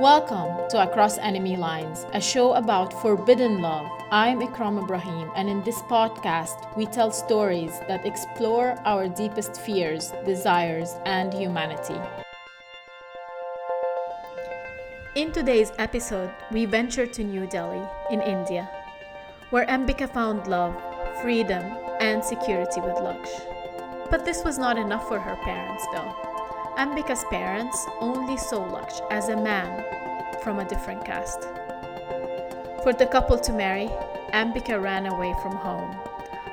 Welcome to Across Enemy Lines, a show about forbidden love. I'm Ikram Ibrahim, and in this podcast, we tell stories that explore our deepest fears, desires, and humanity. In today's episode, we venture to New Delhi, in India, where Ambika found love, freedom, and security with Laksh. But this was not enough for her parents, though. Ambika's parents only saw Laksh as a man from a different caste. For the couple to marry, Ambika ran away from home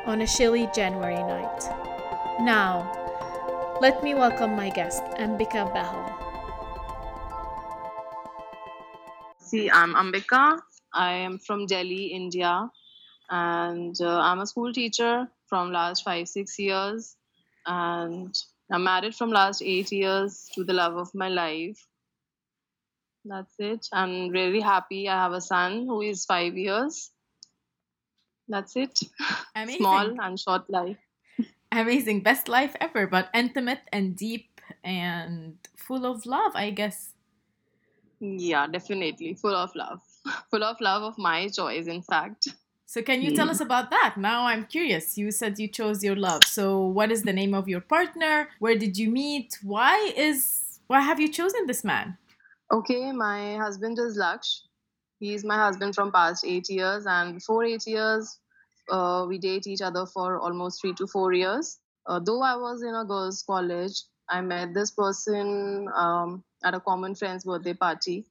on a chilly January night. Now, let me welcome my guest, Ambika Behl. See, I'm Ambika. I am from Delhi, India, and uh, I'm a school teacher from last five six years, and I'm married from last eight years to the love of my life. That's it. I'm really happy. I have a son who is five years. That's it. Amazing. Small and short life. Amazing. Best life ever, but intimate and deep and full of love, I guess. Yeah, definitely. Full of love. Full of love of my choice, in fact. So, can you tell us about that? Now I'm curious. You said you chose your love. So, what is the name of your partner? Where did you meet? Why is why have you chosen this man? Okay, my husband is Laksh. He's my husband from past eight years, and before eight years, uh, we date each other for almost three to four years. Uh, though I was in a girls' college, I met this person um, at a common friend's birthday party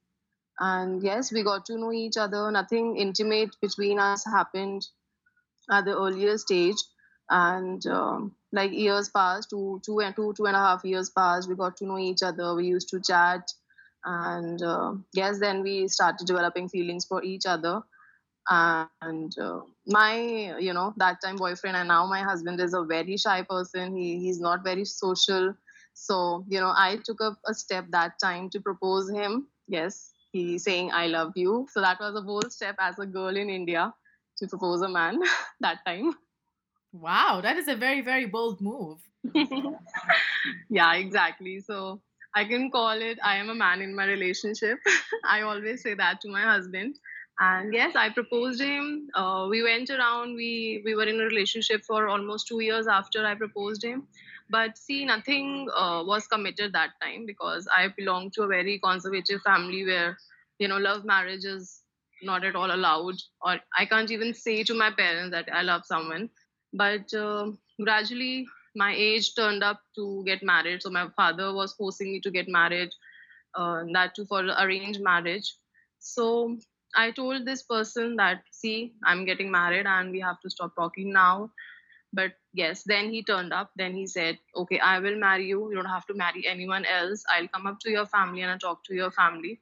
and yes we got to know each other. Nothing intimate between us happened at the earlier stage. And um, like years passed two two and two two and a half years passed we got to know each other. We used to chat. And uh, yes then we started developing feelings for each other. And uh, my you know that time boyfriend and now my husband is a very shy person. He, he's not very social. So you know i took a step that time to propose him. Yes he saying I love you. So that was a bold step as a girl in India to propose a man that time. Wow, that is a very, very bold move. yeah, exactly. So I can call it I am a man in my relationship. I always say that to my husband. And yes, I proposed him. Uh, we went around. We we were in a relationship for almost two years after I proposed him. But see, nothing uh, was committed that time because I belong to a very conservative family where, you know, love marriage is not at all allowed. Or I can't even say to my parents that I love someone. But uh, gradually, my age turned up to get married. So my father was forcing me to get married, uh, that too for arranged marriage. So I told this person that, see, I'm getting married and we have to stop talking now but yes then he turned up then he said okay i will marry you. You don't have to marry anyone else. I'll come up to your family and i'll talk to your family.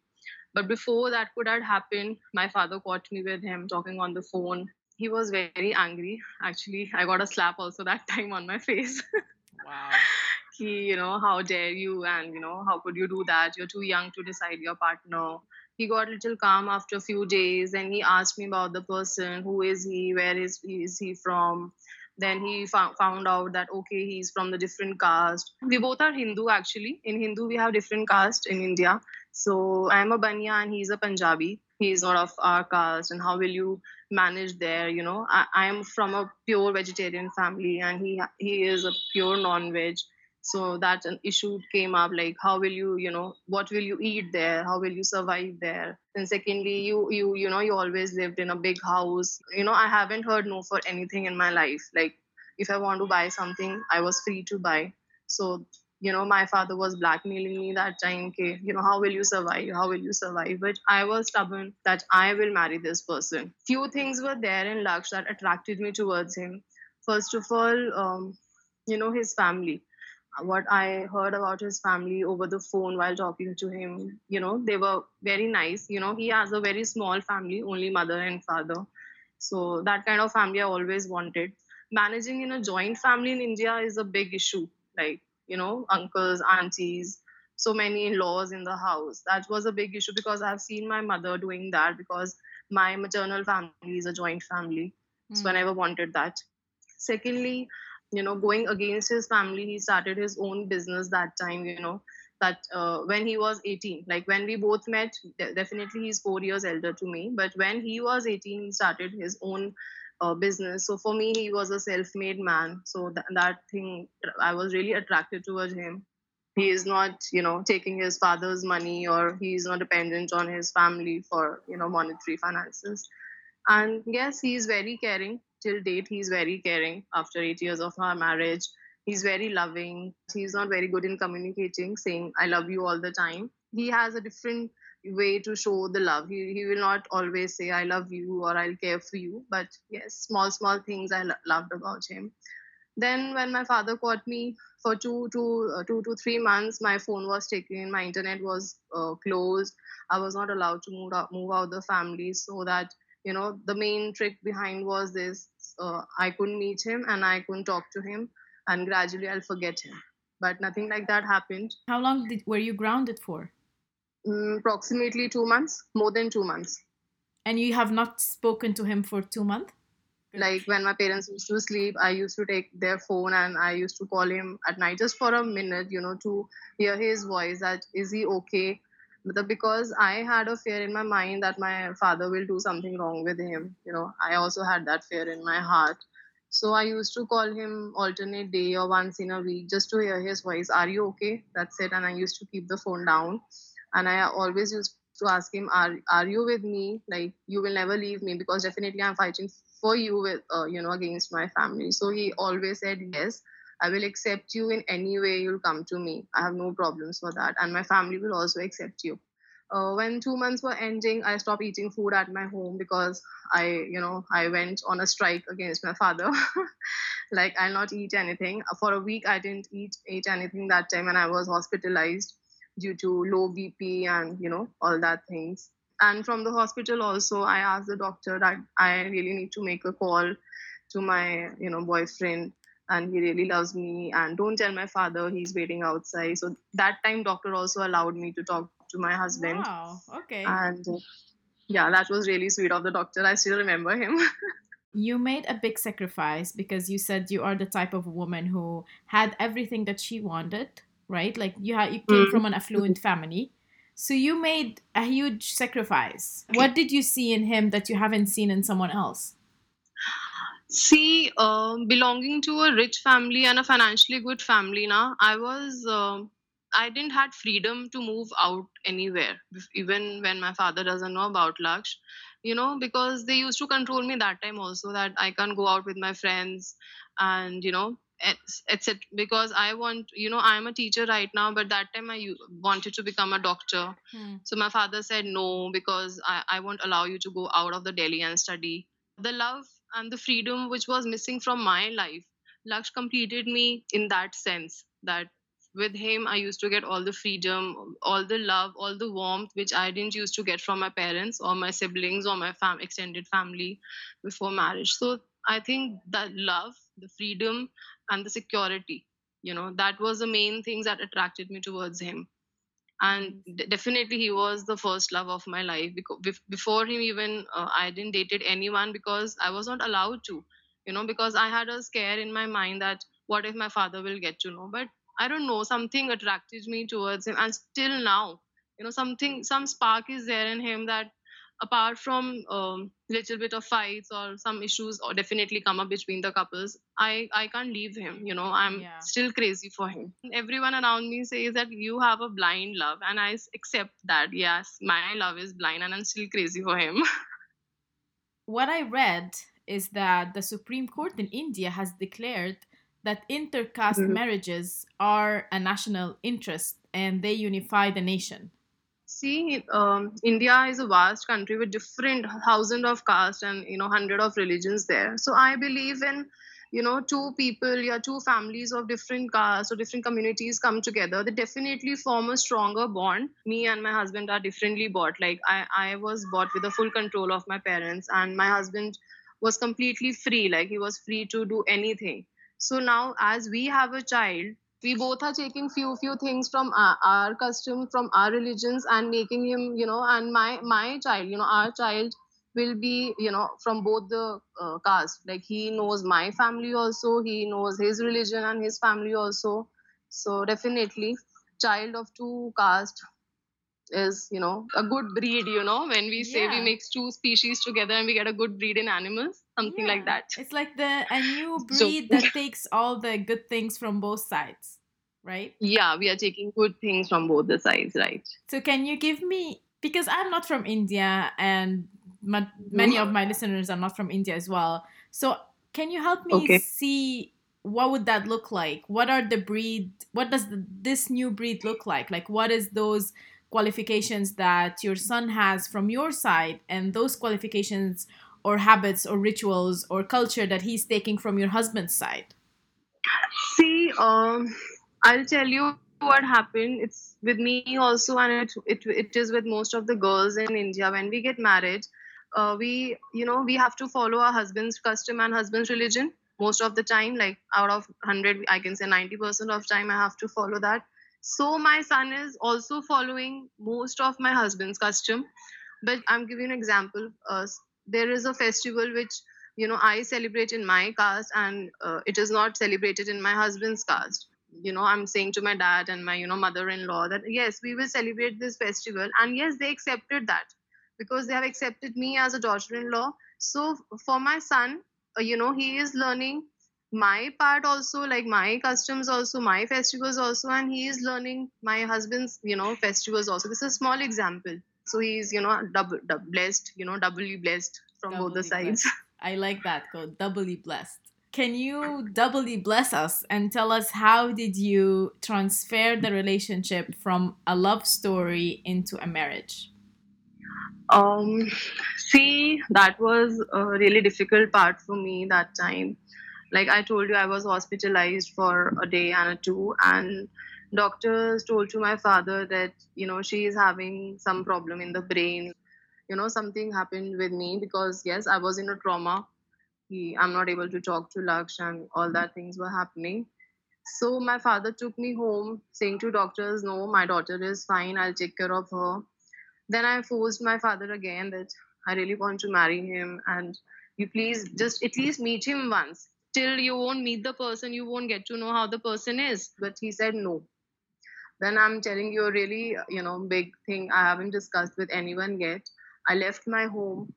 But before that could have happened my father caught me with him talking on the phone. He was very angry. Actually i got a slap also that time on my face. Wow. He you know how dare you and you know how could you do that? You're too young to decide your partner. He got a little calm after a few days and he asked me about the person. Who is he? Where is, is he from then he found, found out that okay he's from the different caste. We both are hindu actually. In hindu we have different caste in india. So i'm a banya and he's a punjabi. He's not of our caste. And how will you manage there you know? I am from a pure vegetarian family and he he is a pure non-veg so that an issue came up like how will you you know what will you eat there? How will you survive there? And secondly you you you know you always lived in a big house. You know i haven't heard no for anything in my life. Like if i want to buy something i was free to buy. So you know my father was blackmailing me that time okay you know how will you survive? How will you survive? But i was stubborn that i will marry this person. Few things were there in laksh that attracted me towards him. First of all um, you know his family what I heard about his family over the phone while talking to him, you know, they were very nice. You know, he has a very small family, only mother and father. So that kind of family I always wanted. Managing in a joint family in India is a big issue. Like, you know, uncles, aunties, so many in-laws in the house. That was a big issue because I've seen my mother doing that because my maternal family is a joint family. Mm. So I hmm. never wanted that. Secondly, you know going against his family he started his own business that time you know that uh, when he was 18 like when we both met de- definitely he's four years elder to me but when he was 18 he started his own uh, business. So for me he was a self-made man so th- that thing i was really attracted towards him. He is not you know taking his father's money or he is not dependent on his family for you know monetary finances. And yes he is very caring till date he's very caring. After eight years of our marriage he's very loving. He's not very good in communicating saying i love you all the time. He has a different way to show the love. He, he will not always say i love you or i'll care for you but yes small small things i lo- loved about him. Then when my father caught me for two to uh, two to three months my phone was taken my internet was uh, closed. I was not allowed to move out move out the family so that you know the main trick behind was this uh, i couldn't meet him and i couldn't talk to him and gradually i'll forget him but nothing like that happened How long did, were you grounded for? mm, approximately two months more than two months And you have not spoken to him for two months? like when my parents used to sleep i used to take their phone and i used to call him at night just for a minute you know to hear his voice that is he okay but because i had a fear in my mind that my father will do something wrong with him you know i also had that fear in my heart. So i used to call him alternate day or once in a week just to hear his voice are you okay? That's it. And i used to keep the phone down. And i always used to ask him are are you with me? Like you will never leave me because definitely i'm fighting for you with uh, you know against my family. So he always said yes i will accept you in any way you'll come to me. I have no problems for that. And my family will also accept you. Uh, when two months were ending i stopped eating food at my home because i you know i went on a strike against my father. Like i'll not eat anything. For a week i didn't eat eat anything that time and i was hospitalized due to low bp and you know all that things. And from the hospital also i asked the doctor that i really need to make a call to my you know boyfriend and he really loves me and don't tell my father he's waiting outside so that time doctor also allowed me to talk to my husband Wow, okay. and uh, yeah that was really sweet of the doctor i still remember him you made a big sacrifice because you said you are the type of woman who had everything that she wanted, right? Like you had you came Mm. from an affluent family. So you made a huge sacrifice. What did you see in him that you haven't seen in someone else? See, um, belonging to a rich family and a financially good family, now I was, um I didn't had freedom to move out anywhere, even when my father doesn't know about Laksh, you know, because they used to control me that time also that I can't go out with my friends, and you know, etc. Because I want, you know, I'm a teacher right now, but that time I wanted to become a doctor, so my father said no because I, I won't allow you to go out of the Delhi and study. The love and the freedom which was missing from my life, Laksh completed me in that sense that with him I used to get all the freedom, all the love, all the warmth which I didn't used to get from my parents or my siblings or my fam- extended family before marriage. So I think that love, the freedom and the security, you know, that was the main things that attracted me towards him and definitely he was the first love of my life because before him even uh, i didn't dated anyone because i was not allowed to you know because i had a scare in my mind that what if my father will get to know but i don't know something attracted me towards him. And still now you know something some spark is there in him that apart from um, little bit of fights or some issues or definitely come up between the couples i i can't leave him you know i'm Yeah. still crazy for him everyone around me says that you have a blind love and i accept that yes my love is blind and i'm still crazy for him What I read is that the Supreme Court in India has declared that intercaste Mhm. marriages are a national interest and they unify the nation. See, um, India is a vast country with different thousand of castes and you know hundred of religions there. So I believe in you know two people, yeah, two families of different castes or different communities come together. They definitely form a stronger bond. Me and my husband are differently bought. Like I, I was bought with the full control of my parents, and my husband was completely free. Like he was free to do anything. So now, as we have a child, we both are taking few few things from our, our custom from our religions and making him you know and my my child you know our child will be you know from both the uh, caste. Like he knows my family also he knows his religion and his family also. So definitely child of two castes is you know a good breed you know when we say we mix two species together and we get a good breed in animals something like that It's like the a new so breed that takes all the good things from both sides, right? yeah we are taking good things from both the sides right So can you give me because I'm not from India and ma- many mm-hmm. of my listeners are not from India as well. So can you help me okay see what would that look like? What are the breed? What does the, this new breed look like? Like what is those qualifications that your son has from your side and those qualifications or habits or rituals or culture that he's taking from your husband's side? see um i'll tell you what happened. It's with me also and it, it it is with most of the girls in india. When we get married uh, we you know we have to follow our husband's custom and husband's religion. Most of the time like out of 100 i can say 90% of time i have to follow that so my son is also following most of my husband's custom. But i'm giving an example. Uh, there is a festival which you know i celebrate in my caste and uh, it is not celebrated in my husband's caste. You know i'm saying to my dad and my you know mother-in-law that yes we will celebrate this festival. And yes they accepted that because they have accepted me as a daughter-in-law. So for my son uh, you know he is learning my part also like my customs also my festivals also and he is learning my husband's you know festivals also this is a small example so he's you know double, double blessed you know doubly blessed from both the Doubly sides blessed. I like that code, doubly blessed. Can you doubly bless us and tell us how did you transfer the relationship from a love story into a marriage? um see that was a really difficult part for me that time like i told you i was hospitalized for a day and a two and doctors told to my father that you know she is having some problem in the brain. You know something happened with me because yes i was in a trauma. He, i'm not able to talk to laksh and all that things were happening. So my father took me home saying to doctors no my daughter is fine. I'll take care of her. Then I forced my father again that I really want to marry him and you please just at least meet him once. Till you won't meet the person, you won't get to know how the person is. But he said no. Then I'm telling you a really, you know, big thing I haven't discussed with anyone yet. I left my home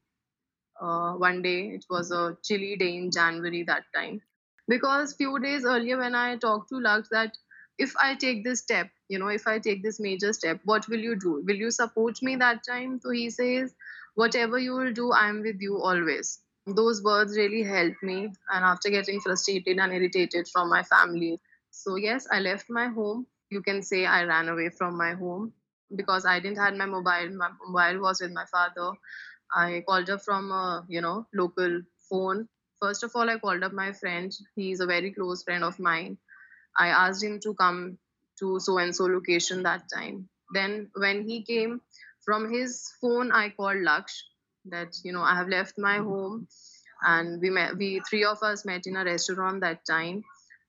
uh, one day. It was a chilly day in January that time. Because few days earlier when I talked to Laksh that if I take this step, you know, if I take this major step, what will you do? Will you support me that time? So he says, whatever you will do, I'm with you always. Those words really helped me. And after getting frustrated and irritated from my family, so yes, I left my home. You can say I ran away from my home because I didn't have my mobile. My mobile was with my father I called up from a you know local phone. First of all, I called up my friend. He's a very close friend of mine. I asked him to come to so and so location that time. Then when he came from his phone, I called Laksh that you know I have left my home and we met. We three of us met in a restaurant that time.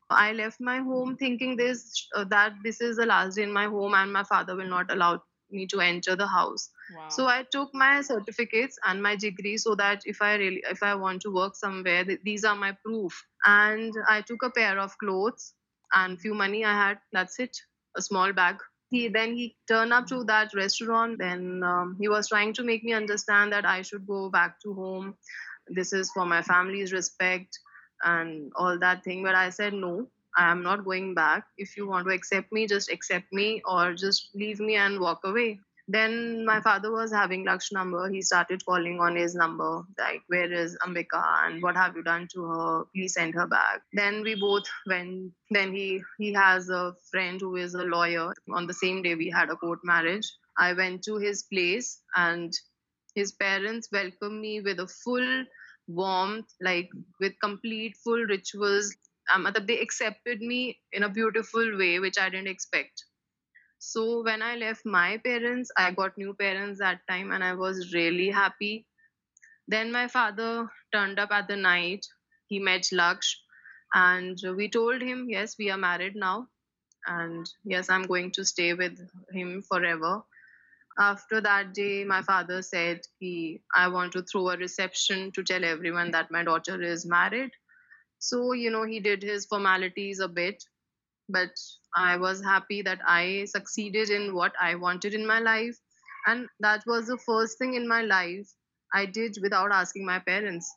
I left my home thinking this uh, that this is the last day in my home and my father will not allow me to enter the house so I took my certificates and my degree so that if I really if I want to work somewhere, th- these are my proof. And I took a pair of clothes and few money I had. That's it, a small bag. He then he turned up to that restaurant. Then um, he was trying to make me understand that I should go back to home. This is for my family's respect and all that thing. But I said no. I am not going back. If you want to accept me, just accept me or just leave me and walk away. Then my father was having Laksh number. He started calling on his number, like, where is Ambika and what have you done to her? Please send her back. Then we both went. Then he he has a friend who is a lawyer. On the same day we had a court marriage. I went to his place and his parents welcomed me with a full warmth, like with complete full rituals. Um, they accepted me in a beautiful way, which I didn't expect. So when I left my parents, I got new parents that time and I was really happy. Then my father turned up at the night. He met Laksh and we told him, yes, we are married now. And yes, I'm going to stay with him forever. After that day, my father said, he, I want to throw a reception to tell everyone that my daughter is married. So, you know, he did his formalities a bit but I was happy that I succeeded in what I wanted in my life. And that was the first thing in my life I did without asking my parents.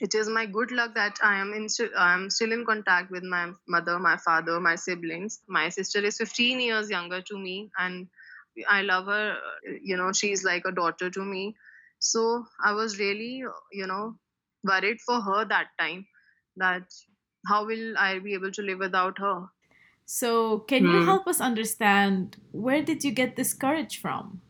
It is my good luck that I am in I am still in contact with my mother, my father, my siblings. My sister is 15 years younger to me, and I love her. You know, she's like a daughter to me. So I was really, you know, worried for her that time that how will I be able to live without her? So, can you Hmm. help us understand where did you get this courage from?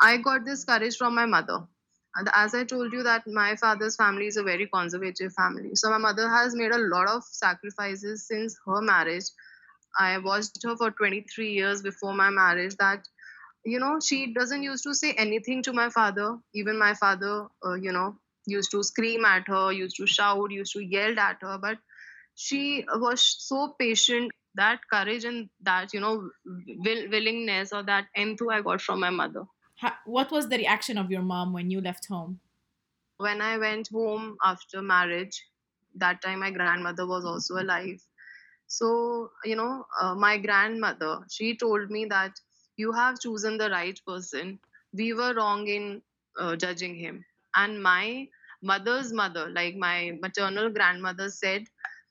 I got this courage from my mother. And as I told you that my father's family is a very conservative family. So my mother has made a lot of sacrifices since her marriage. I watched her for 23 years before my marriage that you know she doesn't used to say anything to my father even my father uh, you know used to scream at her used to shout used to yell at her but she was so patient that courage and that you know will, willingness or that enthu i got from my mother. How, what was the reaction of your mom when you left home? when i went home after marriage that time my grandmother was also alive. So you know uh, my grandmother she told me that you have chosen the right person. We were wrong in uh, judging him. And my mother's mother like my maternal grandmother said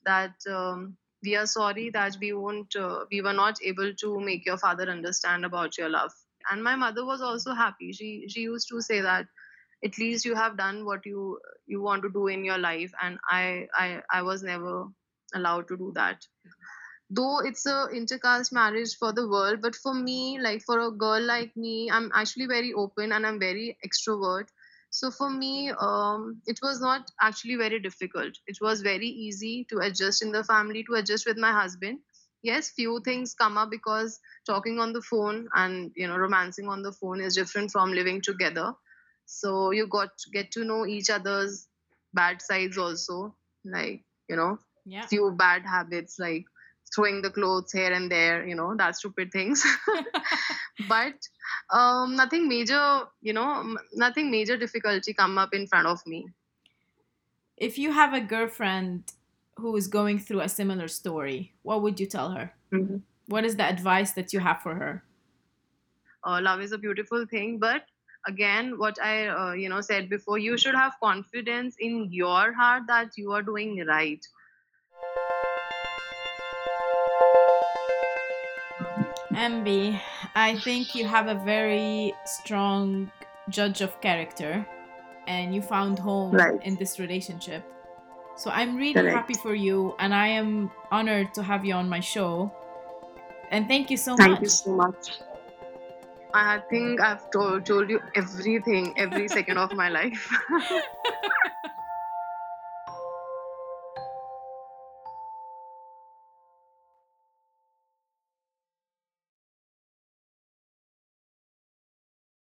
that um, we are sorry that we won't uh, we were not able to make your father understand about your love. And my mother was also happy. She she used to say that at least you have done what you you want to do in your life and i i i was never allowed to do that. Though it's a intercaste marriage for the world but for me like for a girl like me i'm actually very open and i'm very extrovert so for me um, it was not actually very difficult. It was very easy to adjust in the family to adjust with my husband. Yes few things come up because talking on the phone and you know romancing on the phone is different from living together. So you got get to know each other's bad sides also like you know Yeah. few bad habits like throwing the clothes here and there you know that stupid things but um nothing major you know nothing major difficulty come up in front of me if you have a girlfriend who is going through a similar story, what would you tell her? Mhm. What is the advice that you have for her? uh, love is a beautiful thing but again what i uh, you know said before you should have confidence in your heart that you are doing right MB, I think you have a very strong judge of character and you found home Right. in this relationship. So I'm really Correct. happy for you and I am honored to have you on my show. And thank you so thank much. Thank you so much i think i've told, told you everything every second of my life